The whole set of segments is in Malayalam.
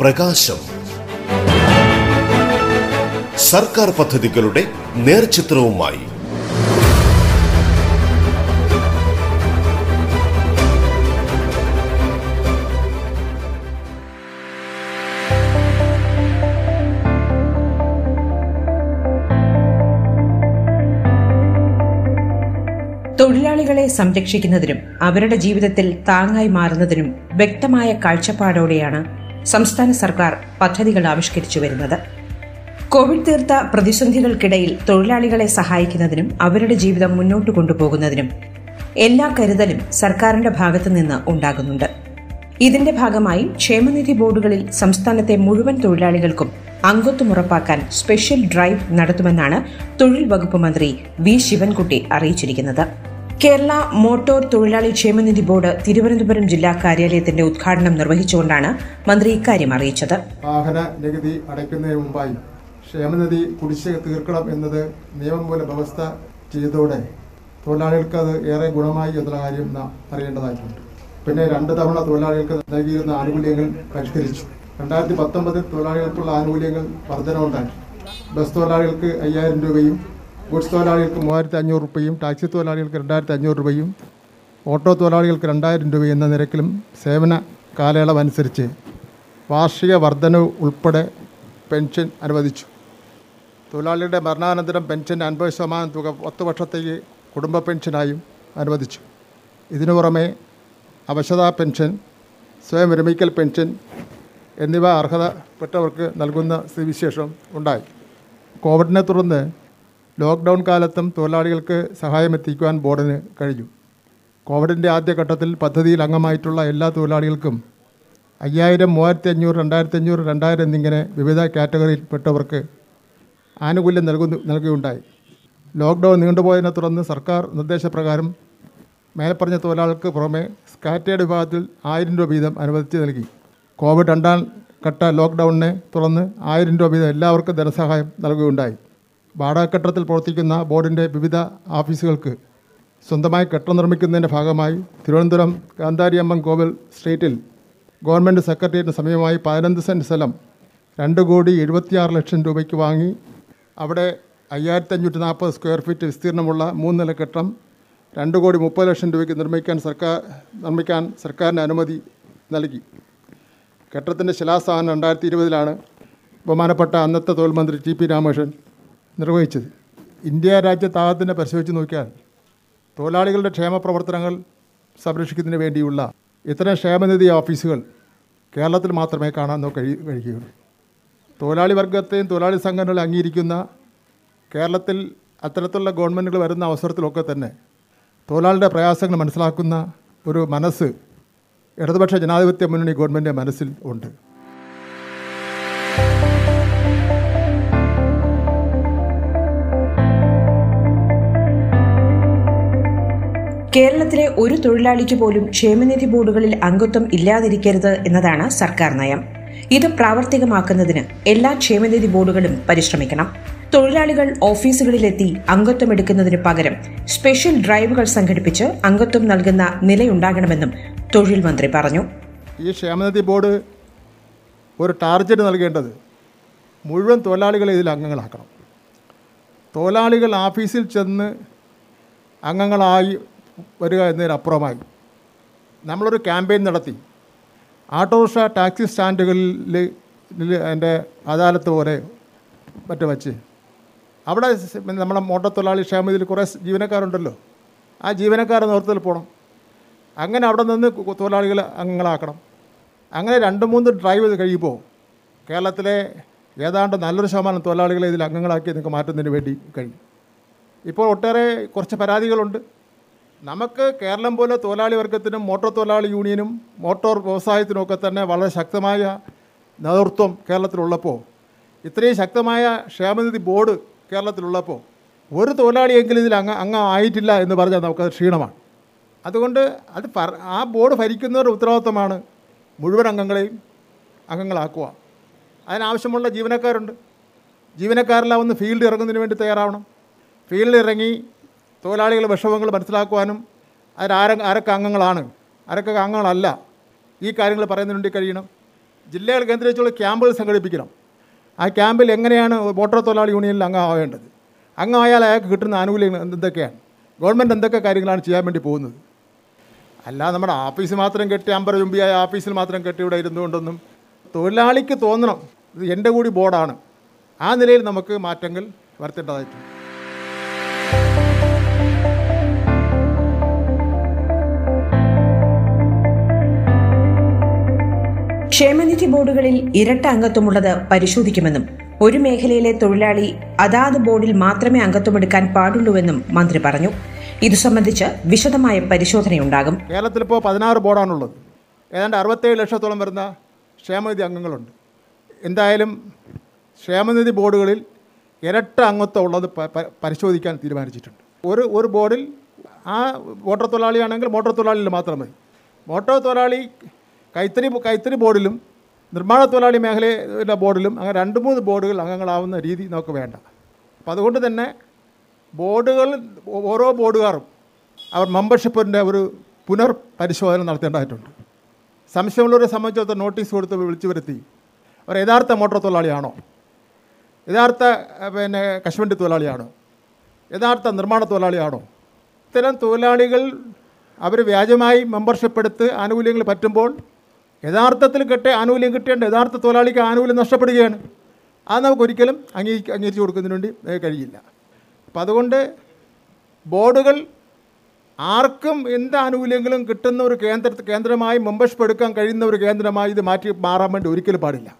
പ്രകാശം. സർക്കാർ പദ്ധതികളുടെ നേർചിത്രവുമായി. തൊഴിലാളികളെ സംരക്ഷിക്കുന്നതിനും അവരുടെ ജീവിതത്തിൽ താങ്ങായി മാറുന്നതിനും വ്യക്തമായ കാഴ്ചപ്പാടോടെയാണ് സംസ്ഥാന സർക്കാർ പദ്ധതികൾ ആവിഷ്കരിച്ചു വരുന്നത്. കോവിഡ് തീർത്ത പ്രതിസന്ധികൾക്കിടയിൽ തൊഴിലാളികളെ സഹായിക്കുന്നതിനും അവരുടെ ജീവിതം മുന്നോട്ട് കൊണ്ടുപോകുന്നതിനും എല്ലാ കരുതലും സർക്കാരിന്റെ ഭാഗത്തുനിന്ന് ഉണ്ടാകുന്നുണ്ട്. ഇതിന്റെ ഭാഗമായി ക്ഷേമനിധി ബോർഡുകളിൽ സംസ്ഥാനത്തെ മുഴുവൻ തൊഴിലാളികൾക്കും അംഗത്വം ഉറപ്പാക്കാൻ സ്പെഷ്യൽ ഡ്രൈവ് നടത്തുമെന്നാണ് തൊഴിൽ വകുപ്പ് മന്ത്രി വി ശിവൻകുട്ടി അറിയിച്ചിരിക്കുന്നത്. കേരള മോട്ടോർ തൊഴിലാളി ക്ഷേമനിധി ബോർഡ് തിരുവനന്തപുരം ജില്ലാ കാര്യാലയത്തിന്റെ ഉദ്ഘാടനം നിർവഹിച്ചുകൊണ്ടാണ് മന്ത്രി ഇക്കാര്യം അറിയിച്ചത്. വാഹന നികുതി അടയ്ക്കുന്നതിന് മുമ്പായി ക്ഷേമനിധി കുടിശ്ശിക തീർക്കണം എന്നത് നിയമം പോലെ വ്യവസ്ഥ ചെയ്തതോടെ തൊഴിലാളികൾക്ക് അത് ഏറെ ഗുണമായി എന്നുള്ള കാര്യം നാം അറിയേണ്ടതായിട്ടുണ്ട്. പിന്നെ രണ്ട് തവണ തൊഴിലാളികൾക്ക് നൽകിയിരുന്ന ആനുകൂല്യങ്ങൾ പരിഷ്കരിച്ചു. രണ്ടായിരത്തി പത്തൊമ്പതിൽ തൊഴിലാളികൾക്കുള്ള ആനുകൂല്യങ്ങൾ വർധനവുണ്ടായി. ബസ് തൊഴിലാളികൾക്ക് അയ്യായിരം രൂപയും ഗുഡ്സ് തൊഴിലാളികൾക്ക് മൂവായിരത്തി അഞ്ഞൂറ് രൂപയും ടാക്സി തൊഴിലാളികൾക്ക് രണ്ടായിരത്തി അഞ്ഞൂറ് രൂപയും ഓട്ടോ തൊഴിലാളികൾക്ക് രണ്ടായിരം രൂപ എന്ന നിരക്കിലും സേവന കാലയളവ് അനുസരിച്ച് വാർഷിക വർധനവ് ഉൾപ്പെടെ പെൻഷൻ അനുവദിച്ചു. തൊഴിലാളിയുടെ മരണാനന്തരം പെൻഷൻ അൻപത് ശതമാനം തുക പത്ത് വർഷത്തേക്ക് കുടുംബ പെൻഷനായും അനുവദിച്ചു. ഇതിനു പുറമെ അവശതാ പെൻഷൻ സ്വയം വിരമിക്കൽ പെൻഷൻ എന്നിവ അർഹതപ്പെട്ടവർക്ക് നൽകുന്ന സ്ഥിതിവിശേഷം ഉണ്ടായി. കോവിഡിനെ തുടർന്ന് ലോക്ക്ഡൗൺ കാലത്തും തൊഴിലാളികൾക്ക് സഹായമെത്തിക്കുവാൻ ബോർഡിന് കഴിഞ്ഞു. കോവിഡിന്റെ ആദ്യഘട്ടത്തിൽ പദ്ധതിയിൽ അംഗമായിട്ടുള്ള എല്ലാ തൊഴിലാളികൾക്കും അയ്യായിരം മൂവായിരത്തി അഞ്ഞൂറ് രണ്ടായിരത്തി അഞ്ഞൂറ് രണ്ടായിരം എന്നിങ്ങനെ വിവിധ കാറ്റഗറിയിൽപ്പെട്ടവർക്ക് ആനുകൂല്യം നൽകുന്നു നൽകുകയുണ്ടായി. ലോക്ക്ഡൗൺ നീണ്ടുപോയതിനെ തുടർന്ന് സർക്കാർ നിർദ്ദേശപ്രകാരം മേൽപ്പറഞ്ഞ തൊഴിലാളികൾക്ക് പുറമെ സ്കാറ്റേഡ് വിഭാഗത്തിൽ ആയിരം രൂപ വീതം അനുവദിച്ച് നൽകി. കോവിഡ് രണ്ടാം ഘട്ട ലോക്ക്ഡൗണിനെ തുടർന്ന് ആയിരം രൂപ വീതം എല്ലാവർക്കും ധനസഹായം നൽകുകയുണ്ടായി. വാടകക്കെട്ടത്തിൽ പ്രവർത്തിക്കുന്ന ബോർഡിന്റെ വിവിധ ഓഫീസുകൾക്ക് സ്വന്തമായി കെട്ടിടം നിർമ്മിക്കുന്നതിന്റെ ഭാഗമായി തിരുവനന്തപുരം കാന്താരിയമ്മൻ കോവിൽ സ്ട്രീറ്റിൽ ഗവൺമെന്റ് സെക്രട്ടേറിയറ്റിന് സമീപമായി പതിനഞ്ച് സെന്റ് സ്ഥലം രണ്ട് കോടി എഴുപത്തിയാറ് ലക്ഷം രൂപയ്ക്ക് വാങ്ങി അവിടെ അയ്യായിരത്തി അഞ്ഞൂറ്റി നാൽപ്പത് സ്ക്വയർ ഫീറ്റ് വിസ്തീർണമുള്ള മൂന്ന് നില കെട്ടിടം രണ്ട് കോടി മുപ്പത് ലക്ഷം രൂപയ്ക്ക് നിർമ്മിക്കാൻ സർക്കാർ നിർമ്മിക്കാൻ സർക്കാരിന് അനുമതി നൽകി. കെട്ടിടത്തിന്റെ ശിലാസ്ഥാപനം രണ്ടായിരത്തി ഇരുപതിലാണ് ബഹുമാനപ്പെട്ട അന്നത്തെ തൊഴിൽ മന്ത്രി ടി പി രാമകൃഷ്ണൻ നിർവഹിച്ചത്. ഇന്ത്യ രാജ്യത്താകത്തിനെ പരിശോധിച്ച് നോക്കിയാൽ തൊഴിലാളികളുടെ ക്ഷേമ പ്രവർത്തനങ്ങൾ സംരക്ഷിക്കുന്നതിന് വേണ്ടിയുള്ള ഇത്തരം ക്ഷേമനിധി ഓഫീസുകൾ കേരളത്തിൽ മാത്രമേ കാണാൻ കഴി കഴിയുകയുള്ളൂ. തൊഴിലാളി വർഗത്തെയും തൊഴിലാളി സംഘടനകളെ അംഗീകരിക്കുന്ന കേരളത്തിൽ അത്തരത്തിലുള്ള ഗവൺമെന്റുകൾ വരുന്ന അവസരത്തിലൊക്കെ തന്നെ തൊഴിലാളിയുടെ പ്രയാസങ്ങൾ മനസ്സിലാക്കുന്ന ഒരു മനസ്സ് ഇടതുപക്ഷ ജനാധിപത്യ മുന്നണി ഗവൺമെന്റിന്റെ മനസ്സിൽ ഉണ്ട്. കേരളത്തിലെ ഒരു തൊഴിലാളിക്ക് പോലും ക്ഷേമനിധി ബോർഡുകളിൽ അംഗത്വം ഇല്ലാതിരിക്കരുത് എന്നതാണ് സർക്കാർ നയം. ഇത് പ്രാവർത്തികമാക്കുന്നതിന് എല്ലാ ക്ഷേമനിധി ബോർഡുകളും പരിശ്രമിക്കണം. തൊഴിലാളികൾ ഓഫീസുകളിലെത്തി അംഗത്വം എടുക്കുന്നതിന് പകരം സ്പെഷ്യൽ ഡ്രൈവുകൾ സംഘടിപ്പിച്ച് അംഗത്വം നൽകുന്ന നിലയുണ്ടാകണമെന്നും തൊഴിൽ മന്ത്രി പറഞ്ഞു. ഈ ക്ഷേമനിധി ബോർഡ് ഒരു ടാർഗറ്റ് നൽകേണ്ടത് മുഴുവൻ തൊഴിലാളികളെ ഇതിൽ അംഗങ്ങളാക്കണം. തൊഴിലാളികൾ ഓഫീസിൽ ചെന്ന് അംഗങ്ങളായി വരിക എന്നതിനപ്പുറമായി. നമ്മളൊരു ക്യാമ്പയിൻ നടത്തി. ഓട്ടോറിക്ഷ ടാക്സി സ്റ്റാൻഡുകളിൽ അതിന്റെ അദാലത്ത് പോലെ മറ്റു വച്ച്. അവിടെ നമ്മുടെ മോട്ടോർ തൊഴിലാളി ക്ഷേമത്തിൽ കുറേ ജീവനക്കാരുണ്ടല്ലോ. ആ ജീവനക്കാരെ നേതൃത്വത്തിൽ പോകണം അങ്ങനെ അവിടെ നിന്ന് തൊഴിലാളികളെ അംഗങ്ങളാക്കണം. അങ്ങനെ രണ്ട് മൂന്ന് ഡ്രൈവ് ചെയ്ത് കഴിയുമ്പോൾ കേരളത്തിലെ ഏതാണ്ട് നല്ലൊരു ശതമാനം തൊഴിലാളികളെ ഇതിൽ അംഗങ്ങളാക്കി നിങ്ങൾക്ക് മാറ്റുന്നതിന് വേണ്ടി കഴിയും. ഇപ്പോൾ ഒട്ടേറെ കുറച്ച് പരാതികളുണ്ട്. നമുക്ക് കേരളം പോലെ തൊഴിലാളി വർഗത്തിനും മോട്ടോർ തൊഴിലാളി യൂണിയനും മോട്ടോർ വ്യവസായത്തിനുമൊക്കെ തന്നെ വളരെ ശക്തമായ നേതൃത്വം കേരളത്തിലുള്ളപ്പോൾ ഇത്രയും ശക്തമായ ക്ഷേമനിധി ബോർഡ് കേരളത്തിലുള്ളപ്പോൾ ഒരു തൊഴിലാളിയെങ്കിലും ഇതിൽ അംഗ അംഗം ആയിട്ടില്ല എന്ന് പറഞ്ഞാൽ നമുക്കത് ക്ഷീണമാണ്. അതുകൊണ്ട് അത് ആ ബോർഡ് ഭരിക്കുന്നവരുടെ ഉത്തരവാദിത്തമാണ് മുഴുവൻ അംഗങ്ങളെയും അംഗങ്ങളാക്കുക. അതിനാവശ്യമുള്ള ജീവനക്കാരുണ്ട്. ജീവനക്കാരെല്ലാം ഒന്ന് ഫീൽഡ് ഇറങ്ങുന്നതിന് വേണ്ടി തയ്യാറാവണം. ഫീൽഡിൽ ഇറങ്ങി തൊഴിലാളികളുടെ വിഷമങ്ങൾ മനസ്സിലാക്കുവാനും അതിൽ ആര ആരൊക്കെ അംഗങ്ങളാണ്? ആരൊക്കെ അംഗങ്ങളല്ല? ഈ കാര്യങ്ങൾ പറയുന്നതിന് വേണ്ടി കഴിയണം. ജില്ലകൾ കേന്ദ്രീകരിച്ചുള്ള ക്യാമ്പുകൾ സംഘടിപ്പിക്കണം. ആ ക്യാമ്പിൽ എങ്ങനെയാണ് മോട്ടോർ തൊഴിലാളി യൂണിയനിൽ അംഗമാവേണ്ടത്? അംഗമായാൽ അയാൾക്ക് കിട്ടുന്ന ആനുകൂല്യങ്ങൾ എന്തൊക്കെയാണ്? ഗവൺമെന്റ് എന്തൊക്കെ കാര്യങ്ങളാണ് ചെയ്യാൻ വേണ്ടി പോകുന്നത്? അല്ല നമ്മുടെ ആഫീസ് മാത്രം കെട്ടി അമ്പര ചുമ്പിയായ ആഫീസിൽ മാത്രം കെട്ടി ഇവിടെ ഇരുന്നുകൊണ്ടൊന്നും തൊഴിലാളിക്ക് തോന്നണം. ഇത് എന്റെ കൂടി ബോർഡാണ്. ആ നിലയിൽ നമുക്ക് മാറ്റങ്ങൾ വരുത്തേണ്ടതായിട്ടുണ്ട്. ക്ഷേമനിധി ബോർഡുകളിൽ ഇരട്ട അംഗത്വമുള്ളത് പരിശോധിക്കുമെന്നും ഒരു മേഖലയിലെ തൊഴിലാളി അതാത് ബോർഡിൽ മാത്രമേ അംഗത്വമെടുക്കാൻ പാടുള്ളൂവെന്നും മന്ത്രി പറഞ്ഞു. ഇത് സംബന്ധിച്ച് വിശദമായ പരിശോധനയുണ്ടാകും. കേരളത്തിൽ ഇപ്പോൾ പതിനാറ് ബോർഡാണുള്ളത്. ഏതാണ്ട് അറുപത്തേഴ് ലക്ഷത്തോളം വരുന്ന ക്ഷേമനിധി അംഗങ്ങളുണ്ട്. എന്തായാലും ക്ഷേമനിധി ബോർഡുകളിൽ ഇരട്ട അംഗത്വം ഉള്ളത് പരിശോധിക്കാൻ തീരുമാനിച്ചിട്ടുണ്ട്. ഒരു ഒരു ബോർഡിൽ ആ മോട്ടോർ തൊഴിലാളിയാണെങ്കിൽ മോട്ടോർ തൊഴിലാളിയിൽ മാത്രം മതി. മോട്ടോർ തൊഴിലാളി കൈത്തറി കൈത്തറി ബോർഡിലും നിർമ്മാണ തൊഴിലാളി മേഖലയിലെ ബോർഡിലും അങ്ങനെ രണ്ട് മൂന്ന് ബോർഡുകൾ അംഗങ്ങളാവുന്ന രീതി നമുക്ക് വേണ്ട. അപ്പോൾ അതുകൊണ്ട് തന്നെ ബോർഡുകൾ ഓരോ ബോർഡുകാരും അവർ മെമ്പർഷിപ്പിന്റെ ഒരു പുനർപരിശോധന നടത്തേണ്ടതായിട്ടുണ്ട്. സംശയമുള്ളവരെ സംബന്ധിച്ചിടത്തോളം നോട്ടീസ് കൊടുത്ത് വിളിച്ചു വരുത്തി. അവർ യഥാർത്ഥ മോട്ടോർ തൊഴിലാളിയാണോ? യഥാർത്ഥ പിന്നെ കശുവണ്ടി തൊഴിലാളിയാണോ? യഥാർത്ഥ നിർമ്മാണ തൊഴിലാളിയാണോ? ഇത്തരം തൊഴിലാളികൾ അവർ വ്യാജമായി മെമ്പർഷിപ്പ് എടുത്ത് ആനുകൂല്യങ്ങൾ പറ്റുമ്പോൾ യഥാർത്ഥത്തിൽ കിട്ടിയ ആനുകൂല്യം കിട്ടേണ്ട യഥാർത്ഥ തൊഴിലാളിക്ക് ആനുകൂല്യം നഷ്ടപ്പെടുകയാണ്. അത് നമുക്ക് ഒരിക്കലും അംഗീ അംഗീകരിച്ചു കൊടുക്കുന്നതിന് വേണ്ടി കഴിയില്ല. അപ്പം അതുകൊണ്ട് ബോർഡുകൾ ആർക്കും എന്ത് ആനുകൂല്യങ്ങളും കിട്ടുന്ന ഒരു കേന്ദ്ര കേന്ദ്രമായി മെമ്പർഷിപ്പ് എടുക്കാൻ കഴിയുന്ന ഒരു കേന്ദ്രമായി ഇത് മാറ്റി മാറാൻ വേണ്ടി ഒരിക്കലും പാടില്ല.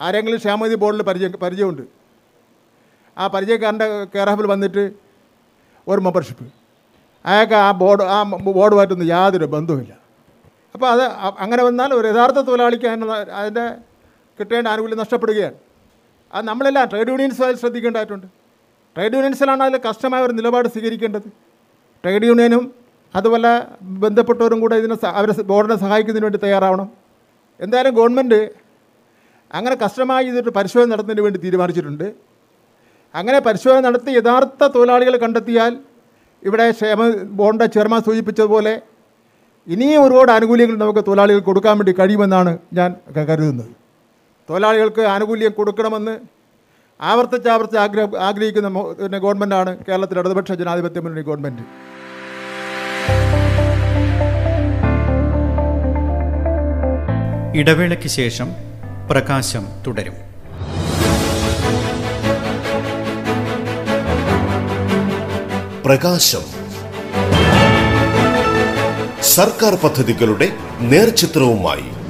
ആരെങ്കിലും ക്ഷേമനിധി ബോർഡിൽ പരിചയം പരിചയമുണ്ട്. ആ പരിചയക്കാരന്റെ കെയർ ഓഫിൽ വന്നിട്ട് ഒരു മെമ്പർഷിപ്പ്. അയാൾക്ക് ആ ബോർഡ് ആ ബോർഡുമായിട്ടൊന്നും യാതൊരു ബന്ധവുമില്ല. അപ്പോൾ അത് അങ്ങനെ വന്നാൽ ഒരു യഥാർത്ഥ തൊഴിലാളിക്ക് അതിന് അതിന്റെ കിട്ടേണ്ട ആനുകൂല്യം നഷ്ടപ്പെടുകയാണ്. അത് നമ്മളെല്ലാം ട്രേഡ് യൂണിയൻസ് അതിൽ ശ്രദ്ധിക്കേണ്ടതായിട്ടുണ്ട്. ട്രേഡ് യൂണിയൻസിലാണ് അതിൽ കഷ്ടമായ ഒരു നിലപാട് സ്വീകരിക്കേണ്ടത്. ട്രേഡ് യൂണിയനും അതുപോലെ ബന്ധപ്പെട്ടവരും കൂടെ ഇതിനെ അവരെ ബോർഡിനെ സഹായിക്കുന്നതിന് വേണ്ടി തയ്യാറാവണം. എന്തായാലും ഗവൺമെന്റ് അങ്ങനെ കഷ്ടമായി ഇതൊരു പരിശോധന നടത്തുന്നതിന് വേണ്ടി തീരുമാനിച്ചിട്ടുണ്ട്. അങ്ങനെ പരിശോധന നടത്തി യഥാർത്ഥ തൊഴിലാളികളെ കണ്ടെത്തിയാൽ ഇവിടെ ക്ഷേമ ബോർഡിന്റെ ചെയർമാൻ സൂചിപ്പിച്ചതുപോലെ ഇനിയും ഒരുപാട് ആനുകൂല്യങ്ങൾ നമുക്ക് തൊഴിലാളികൾക്ക് കൊടുക്കാൻ വേണ്ടി കഴിയുമെന്നാണ് ഞാൻ കരുതുന്നത്. തൊഴിലാളികൾക്ക് ആനുകൂല്യം കൊടുക്കണമെന്ന് ആവർത്തിച്ച് ആവർത്തിച്ച് ആഗ്രഹ ആഗ്രഹിക്കുന്ന പിന്നെ ഗവൺമെന്റാണ് കേരളത്തിലെ ഇടതുപക്ഷ ജനാധിപത്യ മുന്നണി ഗവൺമെന്റ് ഇടവേളയ്ക്ക് ശേഷം പ്രകാശം തുടരും. പ്രകാശം സർക്കാർ പദ്ധതികളുടെ നേർചിത്രവുമായി.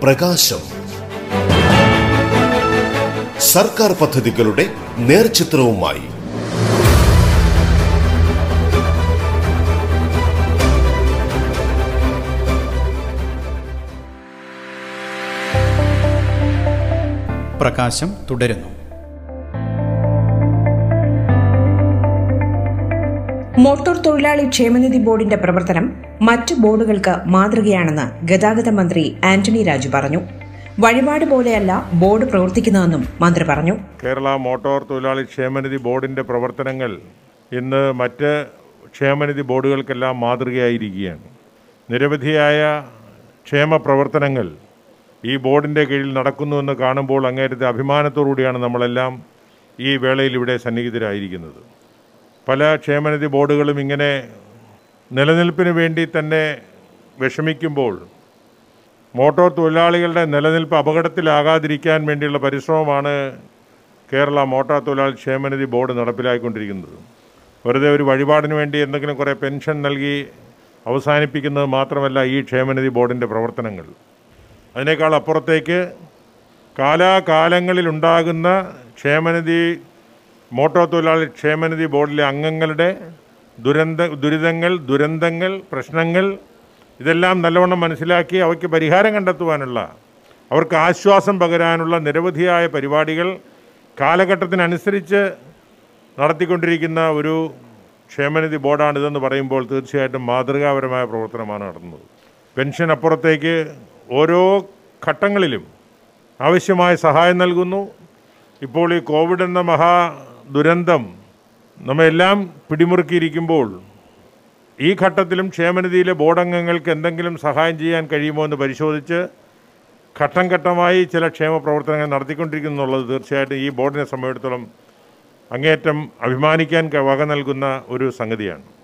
പ്രകാശം. സർക്കാർ പദ്ധതികളുടെ നേർചിത്രവുമായി. പ്രകാശം തുടരുന്നു. മോട്ടോർ തൊഴിലാളി ക്ഷേമനിധി ബോർഡിന്റെ പ്രവർത്തനം മറ്റ് ബോർഡുകൾക്ക് മാതൃകയാണെന്ന് ഗതാഗത മന്ത്രി ആന്റണി രാജു പറഞ്ഞു. വഴിപാട് പോലെയല്ല ബോർഡ് പ്രവർത്തിക്കുന്നതെന്നും മന്ത്രി പറഞ്ഞു. കേരള മോട്ടോർ തൊഴിലാളി ക്ഷേമനിധി ബോർഡിന്റെ പ്രവർത്തനങ്ങൾ ഇന്ന് മറ്റ് ക്ഷേമനിധി ബോർഡുകൾക്കെല്ലാം മാതൃകയായിരിക്കുകയാണ്. നിരവധിയായ ക്ഷേമ പ്രവർത്തനങ്ങൾ ഈ ബോർഡിന്റെ കീഴിൽ നടക്കുന്നുവെന്ന് കാണുമ്പോൾ അങ്ങേരത്തെ അഭിമാനത്തോടുകൂടിയാണ് നമ്മളെല്ലാം ഈ വേളയിൽ ഇവിടെ സന്നിഹിതരായിരിക്കുന്നത്. പല ക്ഷേമനിധി ബോർഡുകളും ഇങ്ങനെ നിലനിൽപ്പിന് വേണ്ടി തന്നെ വിഷമിക്കുമ്പോൾ മോട്ടോർ തൊഴിലാളികളുടെ നിലനിൽപ്പ് അപകടത്തിലാകാതിരിക്കാൻ വേണ്ടിയുള്ള പരിശ്രമമാണ് കേരള മോട്ടോർ തൊഴിലാളി ക്ഷേമനിധി ബോർഡ് നടപ്പിലാക്കിക്കൊണ്ടിരിക്കുന്നത് വെറുതെ ഒരു വഴിപാടിന് വേണ്ടി എന്തെങ്കിലും കുറേ പെൻഷൻ നൽകി അവസാനിപ്പിക്കുന്നത് മാത്രമല്ല ഈ ക്ഷേമനിധി ബോർഡിന്റെ പ്രവർത്തനങ്ങൾ. അതിനേക്കാൾ അപ്പുറത്തേക്ക് കാലാകാലങ്ങളിലുണ്ടാകുന്ന ക്ഷേമനിധി മോട്ടോർ തൊഴിലാളി ക്ഷേമനിധി ബോർഡിലെ അംഗങ്ങളുടെ ദുരന്ത ദുരിതങ്ങൾ ദുരന്തങ്ങൾ പ്രശ്നങ്ങൾ ഇതെല്ലാം നല്ലവണ്ണം മനസ്സിലാക്കി അവയ്ക്ക് പരിഹാരം കണ്ടെത്തുവാനുള്ള അവർക്ക് ആശ്വാസം പകരാനുള്ള നിരവധിയായ പരിപാടികൾ കാലഘട്ടത്തിനനുസരിച്ച് നടത്തിക്കൊണ്ടിരിക്കുന്ന ഒരു ക്ഷേമനിധി ബോർഡാണിതെന്ന് പറയുമ്പോൾ തീർച്ചയായിട്ടും മാതൃകാപരമായ പ്രവർത്തനമാണ് നടന്നത് പെൻഷൻ അപ്പുറത്തേക്ക് ഓരോ ഘട്ടങ്ങളിലും ആവശ്യമായ സഹായം നൽകുന്നു. ഇപ്പോൾ ഈ കോവിഡ് എന്ന മഹാ ദുരന്തം നമ്മെല്ലാം പിടിമുറുക്കിയിരിക്കുമ്പോൾ ഈ ഘട്ടത്തിലും ക്ഷേമനിധിയിലെ ബോർഡ് അംഗങ്ങൾക്ക് എന്തെങ്കിലും സഹായം ചെയ്യാൻ കഴിയുമോ എന്ന് പരിശോധിച്ച് ഘട്ടം ഘട്ടമായി ചില ക്ഷേമ പ്രവർത്തനങ്ങൾ നടത്തിക്കൊണ്ടിരിക്കുന്നു എന്നുള്ളത് തീർച്ചയായിട്ടും ഈ ബോർഡിനെ സംബന്ധിച്ചിടത്തോളം അങ്ങേയറ്റം അഭിമാനിക്കാൻ വക നൽകുന്ന ഒരു സംഗതിയാണ്.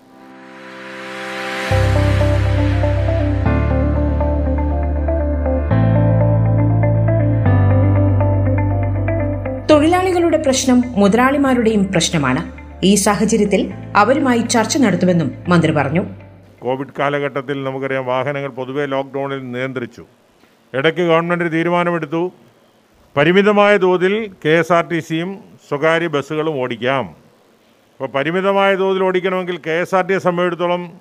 തൊഴിലാളികളുടെ പ്രശ്നം മുതലാളിമാരുടെയും പ്രശ്നമാണ്. ഈ സാഹചര്യത്തിൽ അവരുമായി ചർച്ച നടത്തുമെന്നും മന്ത്രി പറഞ്ഞു. കോവിഡ് കാലഘട്ടത്തിൽ നമുക്കറിയാം വാഹനങ്ങൾ പൊതുവെ ലോക്ക്ഡൗണിൽ നിയന്ത്രിച്ചു. ഇടയ്ക്ക് ഗവൺമെന്റ് തീരുമാനമെടുത്തു. പരിമിതമായ തോതിൽ കെ എസ് ആർ ടി സിയും സ്വകാര്യ ബസ്സുകളും ഓടിക്കാം. അപ്പോൾ പരിമിതമായ തോതിൽ ഓടിക്കണമെങ്കിൽ കെ എസ് ആർ ടിയെ സംബന്ധിച്ചിടത്തോളം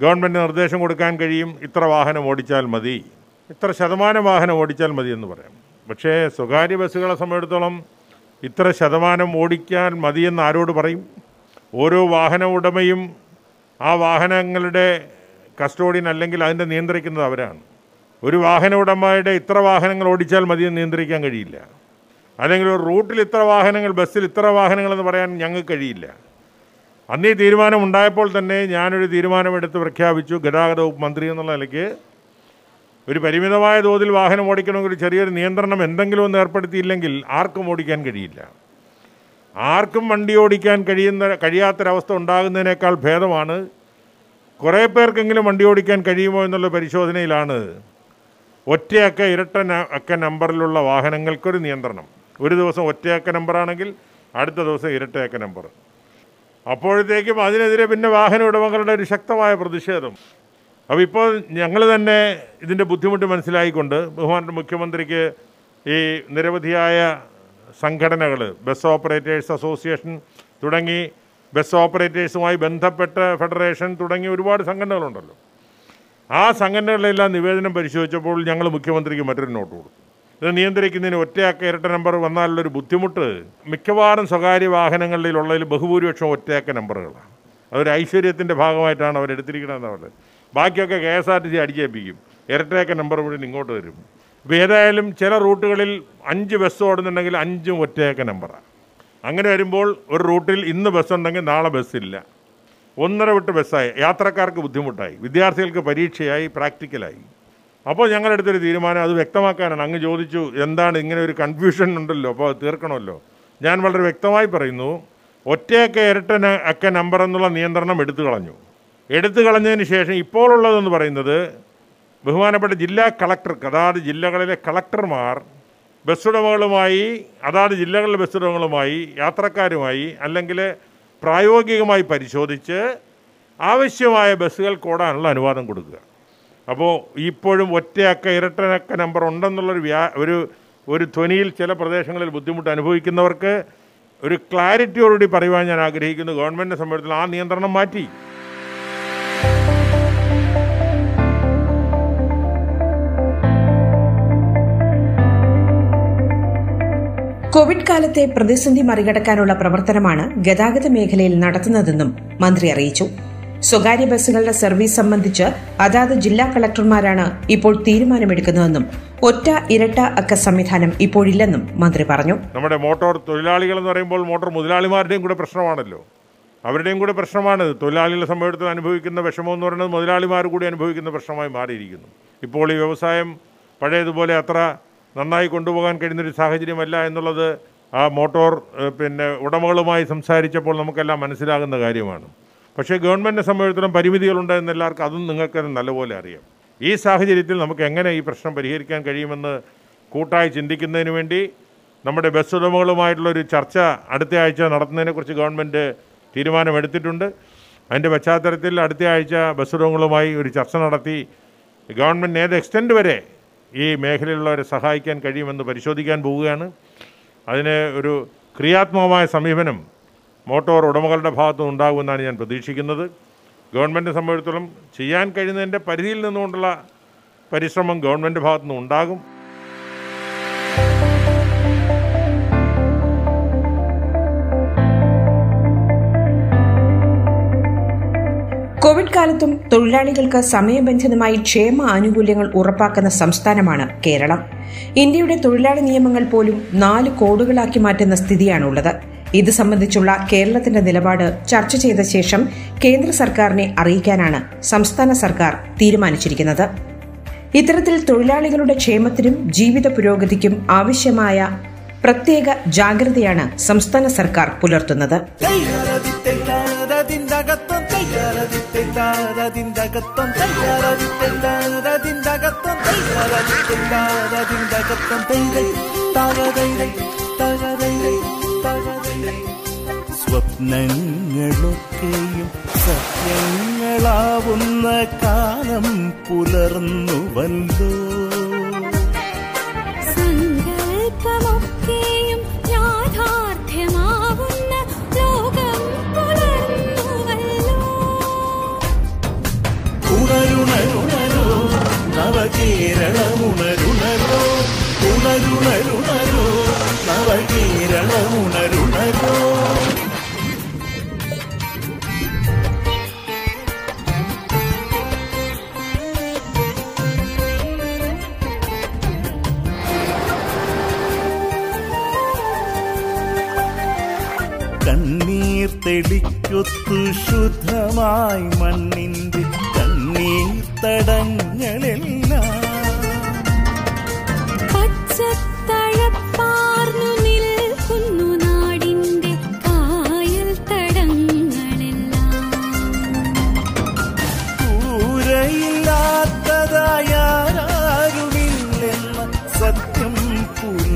ഗവൺമെന്റ് നിർദ്ദേശം കൊടുക്കാൻ കഴിയും. ഇത്ര വാഹനം ഓടിച്ചാൽ മതി. ഇത്ര ശതമാനം വാഹനം ഓടിച്ചാൽ മതി എന്ന് പറയാം. പക്ഷേ സ്വകാര്യ ബസ്സുകളെ സംബന്ധിച്ചിടത്തോളം ഇത്ര ശതമാനം ഓടിക്കാൻ മതിയെന്ന് ആരോട് പറയും? ഓരോ വാഹന ഉടമയും ആ വാഹനങ്ങളുടെ കസ്റ്റോഡിയൻ അല്ലെങ്കിൽ അതിന്റെ നിയന്ത്രിക്കുന്നത് അവരാണ്. ഒരു വാഹന ഉടമയുടെ ഇത്ര വാഹനങ്ങൾ ഓടിച്ചാൽ മതിയെന്ന് നിയന്ത്രിക്കാൻ കഴിയില്ല. അല്ലെങ്കിൽ ഒരു റൂട്ടിൽ ഇത്ര വാഹനങ്ങൾ ബസ്സിൽ ഇത്ര വാഹനങ്ങളെന്ന് പറയാൻ ഞങ്ങൾക്ക് കഴിയില്ല. അന്ന് തീരുമാനം ഉണ്ടായപ്പോൾ തന്നെ ഞാനൊരു തീരുമാനമെടുത്ത് പ്രഖ്യാപിച്ചു. ഗതാഗത വകുപ്പ് മന്ത്രി എന്നുള്ള നിലയ്ക്ക് ഒരു പരിമിതമായ തോതിൽ വാഹനം ഓടിക്കണമെങ്കിൽ ചെറിയൊരു നിയന്ത്രണം എന്തെങ്കിലും ഒന്ന് ഏർപ്പെടുത്തിയില്ലെങ്കിൽ ആർക്കും ഓടിക്കാൻ കഴിയില്ല. ആർക്കും വണ്ടി ഓടിക്കാൻ കഴിയുന്ന കഴിയാത്തൊരവസ്ഥ ഉണ്ടാകുന്നതിനേക്കാൾ ഭേദമാണ് കുറേ പേർക്കെങ്കിലും വണ്ടി ഓടിക്കാൻ കഴിയുമോ എന്നുള്ള പരിശോധനയിലാണ് ഒറ്റയക്ക ഇരട്ട അക്ക നമ്പറിലുള്ള വാഹനങ്ങൾക്കൊരു നിയന്ത്രണം. ഒരു ദിവസം ഒറ്റയക്ക നമ്പറാണെങ്കിൽ അടുത്ത ദിവസം ഇരട്ടയക്ക നമ്പർ. അപ്പോഴത്തേക്കും അതിനെതിരെ പിന്നെ വാഹന ഉടമകളുടെ ഒരു ശക്തമായ പ്രതിഷേധം. അപ്പോൾ ഇപ്പോൾ ഞങ്ങൾ തന്നെ ഇതിന്റെ ബുദ്ധിമുട്ട് മനസ്സിലായിക്കൊണ്ട് ബഹുമാനപ്പെട്ട മുഖ്യമന്ത്രിക്ക് ഈ നിരവധിയായ സംഘടനകൾ ബസ് ഓപ്പറേറ്റേഴ്സ് അസോസിയേഷൻ തുടങ്ങി ബസ് ഓപ്പറേറ്റേഴ്സുമായി ബന്ധപ്പെട്ട ഫെഡറേഷൻ തുടങ്ങി ഒരുപാട് സംഘടനകളുണ്ടല്ലോ. ആ സംഘടനകളിലെല്ലാം നിവേദനം പരിശോധിച്ചപ്പോൾ ഞങ്ങൾ മുഖ്യമന്ത്രിക്ക് മറ്റൊരു നോട്ട് കൊടുത്തു. ഇത് നിയന്ത്രിക്കുന്നതിന് ഒറ്റയാക്ക ഇരട്ട നമ്പർ വന്നാലുള്ളൊരു ബുദ്ധിമുട്ട് മിക്കവാറും സ്വകാര്യ വാഹനങ്ങളിലുള്ളതിൽ ബഹുഭൂരിപക്ഷം ഒറ്റയാക്ക നമ്പറുകളാണ്. അതൊരു ഐശ്വര്യത്തിന്റെ ഭാഗമായിട്ടാണ് അവരെടുത്തിരിക്കണമെന്ന് അവർ ബാക്കിയൊക്കെ K S R T C അടിച്ചേൽപ്പിക്കും. ഇരട്ടയൊക്കെ നമ്പർ മുഴുവൻ ഇങ്ങോട്ട് വരും. ഇപ്പോൾ ഏതായാലും ചില റൂട്ടുകളിൽ അഞ്ച് ബസ് ഓടുന്നുണ്ടെങ്കിൽ അഞ്ചും ഒറ്റയൊക്കെ നമ്പറാണ് അങ്ങനെ വരുമ്പോൾ ഒരു റൂട്ടിൽ ഇന്ന് ബസ്സുണ്ടെങ്കിൽ നാളെ ബസ്സില്ല ഒന്നര വിട്ട് ബസ്സായി യാത്രക്കാർക്ക് ബുദ്ധിമുട്ടായി. വിദ്യാർത്ഥികൾക്ക് പരീക്ഷയായി പ്രാക്ടിക്കലായി. അപ്പോൾ ഞങ്ങളെടുത്തൊരു തീരുമാനം അത് വ്യക്തമാക്കാനാണ്. അങ്ങ് ചോദിച്ചു എന്താണ് ഇങ്ങനെ ഒരു കൺഫ്യൂഷൻ ഉണ്ടല്ലോ അപ്പോൾ തീർക്കണമല്ലോ. ഞാൻ വളരെ വ്യക്തമായി പറയുന്നു ഒറ്റയൊക്കെ ഇരട്ട ഒക്കെ നമ്പർ എന്നുള്ള നിയന്ത്രണം എടുത്തു കളഞ്ഞു. എടുത്തു കളഞ്ഞതിന് ശേഷം ഇപ്പോഴുള്ളതെന്ന് പറയുന്നത് ബഹുമാനപ്പെട്ട ജില്ലാ കളക്ടർക്ക് അതാത് ജില്ലകളിലെ കളക്ടർമാർ ബസ് ബസ്സുടമകളുമായി അതാത് ജില്ലകളിലെ ബസ് ബസ്സുടമകളുമായി യാത്രക്കാരുമായി അല്ലെങ്കിൽ പ്രായോഗികമായി പരിശോധിച്ച് ആവശ്യമായ ബസ്സുകൾക്ക് ഓടാനുള്ള അനുവാദം കൊടുക്കുക. അപ്പോൾ ഇപ്പോഴും ഒറ്റയക്ക ഇരട്ടനക്ക നമ്പർ ഉണ്ടെന്നുള്ളൊരു വ്യാ ഒരു ഒരു ധ്വനിയിൽ ചില പ്രദേശങ്ങളിൽ ബുദ്ധിമുട്ട് അനുഭവിക്കുന്നവർക്ക് ഒരു ക്ലാരിറ്റിയോടുകൂടി പറയുവാൻ ഞാൻ ആഗ്രഹിക്കുന്നു. ഗവൺമെന്റിനെ സംബന്ധിച്ചിടത്തോളം ആ നിയന്ത്രണം മാറ്റി. കോവിഡ് കാലത്തെ പ്രതിസന്ധി മറികടക്കാനുള്ള പ്രവർത്തനമാണ് ഗതാഗത മേഖലയിൽ നടത്തുന്നതെന്നും മന്ത്രി അറിയിച്ചു. സ്വകാര്യ ബസ്സുകളുടെ സർവീസ് സംബന്ധിച്ച് അതാത് ജില്ലാ കളക്ടർമാരാണ് ഇപ്പോൾ തീരുമാനമെടുക്കുന്നതെന്നും ഒറ്റ ഇരട്ട അക്ക സംവിധാനം ഇപ്പോഴില്ലെന്നും മന്ത്രി പറഞ്ഞു. നമ്മുടെ മോട്ടോർ തൊഴിലാളികൾ എന്ന് പറയുമ്പോൾ മോട്ടോർ മുതലാളിമാരുടെയും കൂടെ പ്രശ്നമാണല്ലോ. അവരുടെയും കൂടെ പ്രശ്നമാണ്. തൊഴിലാളികളെ സംബന്ധിച്ച് അനുഭവിക്കുന്ന വിഷമം എന്ന് പറയുന്നത് മുതലാളിമാർ കൂടി അനുഭവിക്കുന്ന പ്രശ്നമായി മാറിയിരിക്കുന്നു. ഇപ്പോൾ ഈ വ്യവസായം പഴയതുപോലെ അത്ര നന്നായി കൊണ്ടുപോകാൻ കഴിയുന്നൊരു സാഹചര്യമല്ല എന്നുള്ളത് ആ മോട്ടോർ പിന്നെ ഉടമകളുമായി സംസാരിച്ചപ്പോൾ നമുക്കെല്ലാം മനസ്സിലാകുന്ന കാര്യമാണ്. പക്ഷേ ഗവൺമെന്റിനെ സംബന്ധിച്ചിടത്തോളം പരിമിതികളുണ്ട് എന്നെല്ലാവർക്കും അതും നിങ്ങൾക്ക് നല്ലപോലെ അറിയാം. ഈ സാഹചര്യത്തിൽ നമുക്ക് എങ്ങനെ ഈ പ്രശ്നം പരിഹരിക്കാൻ കഴിയുമെന്ന് കൂട്ടായി ചിന്തിക്കുന്നതിന് വേണ്ടി നമ്മുടെ ബസ് ഉടമകളുമായിട്ടുള്ള ഒരു ചർച്ച അടുത്ത ആഴ്ച നടത്തുന്നതിനെക്കുറിച്ച് ഗവൺമെന്റ് തീരുമാനമെടുത്തിട്ടുണ്ട്. അതിന്റെ പശ്ചാത്തലത്തിൽ അടുത്ത ആഴ്ച ബസ് ഉടമകളുമായി ഒരു ചർച്ച നടത്തി ഗവൺമെന്റ് ഏത് എക്സ്റ്റന്റ് വരെ ഈ മേഖലയിലുള്ളവരെ സഹായിക്കാൻ കഴിയുമെന്ന് പരിശോധിക്കാൻ പോവുകയാണ്. അതിന് ഒരു ക്രിയാത്മകമായ സമീപനം മോട്ടോർ ഉടമകളുടെ ഭാഗത്തു ഉണ്ടാകുമെന്നാണ് ഞാൻ പ്രതീക്ഷിക്കുന്നത്. ഗവൺമെന്റ് സംബന്ധിച്ചിടത്തോളം ചെയ്യാൻ കഴിയുന്നതിന്റെ പരിധിയിൽ നിന്നുകൊണ്ടുള്ള പരിശ്രമം ഗവൺമെന്റ് ഭാഗത്തു നിന്ന് കോവിഡ് കാലത്തും തൊഴിലാളികൾക്ക് സമയബന്ധിതമായി ക്ഷേമ ആനുകൂല്യങ്ങൾ ഉറപ്പാക്കുന്ന സംസ്ഥാനമാണ് കേരളം. ഇന്ത്യയുടെ തൊഴിലാളി നിയമങ്ങൾ പോലും നാല് കോഡുകളാക്കി മാറ്റുന്ന സ്ഥിതിയാണുള്ളത്. ഇത് സംബന്ധിച്ചുള്ള കേരളത്തിന്റെ നിലപാട് ചർച്ച ചെയ്ത ശേഷം കേന്ദ്ര സർക്കാരിനെ അറിയിക്കാനാണ് സംസ്ഥാന സർക്കാർ തീരുമാനിച്ചിരിക്കുന്നത്. ഇത്തരത്തിൽ തൊഴിലാളികളുടെ ക്ഷേമത്തിനും ജീവിത പുരോഗതിക്കും ആവശ്യമായ പ്രത്യേക ജാഗ്രതയാണ് സംസ്ഥാന സർക്കാർ പുലർത്തുന്നത്. സ്വപ്നങ്ങളൊക്കെയും സത്യങ്ങളാവുന്ന കാലം പുലർന്നുവല്ലോ നവകേരളമുണരുണരോ ഉണരുണരുണരോ നവകേരളമുണരുണരോ. കണ്ണീർ തെളിക്കൊത്തു ശുദ്ധമായി മണ്ണിന്റെ കണ്ണീർ തടങ്ങളെല്ലാം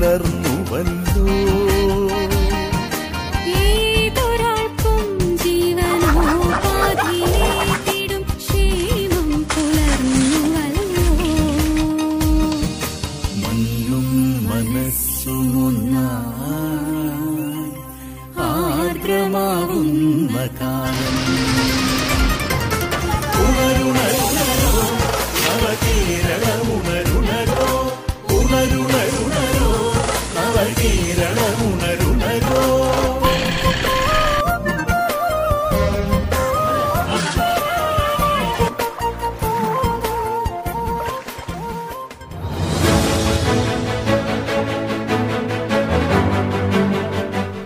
പുലർന്നുവല്ലോ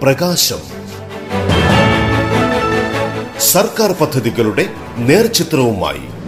പ്രകാശം. സർക്കാർ പദ്ധതികളുടെ നേർചിത്രവുമായി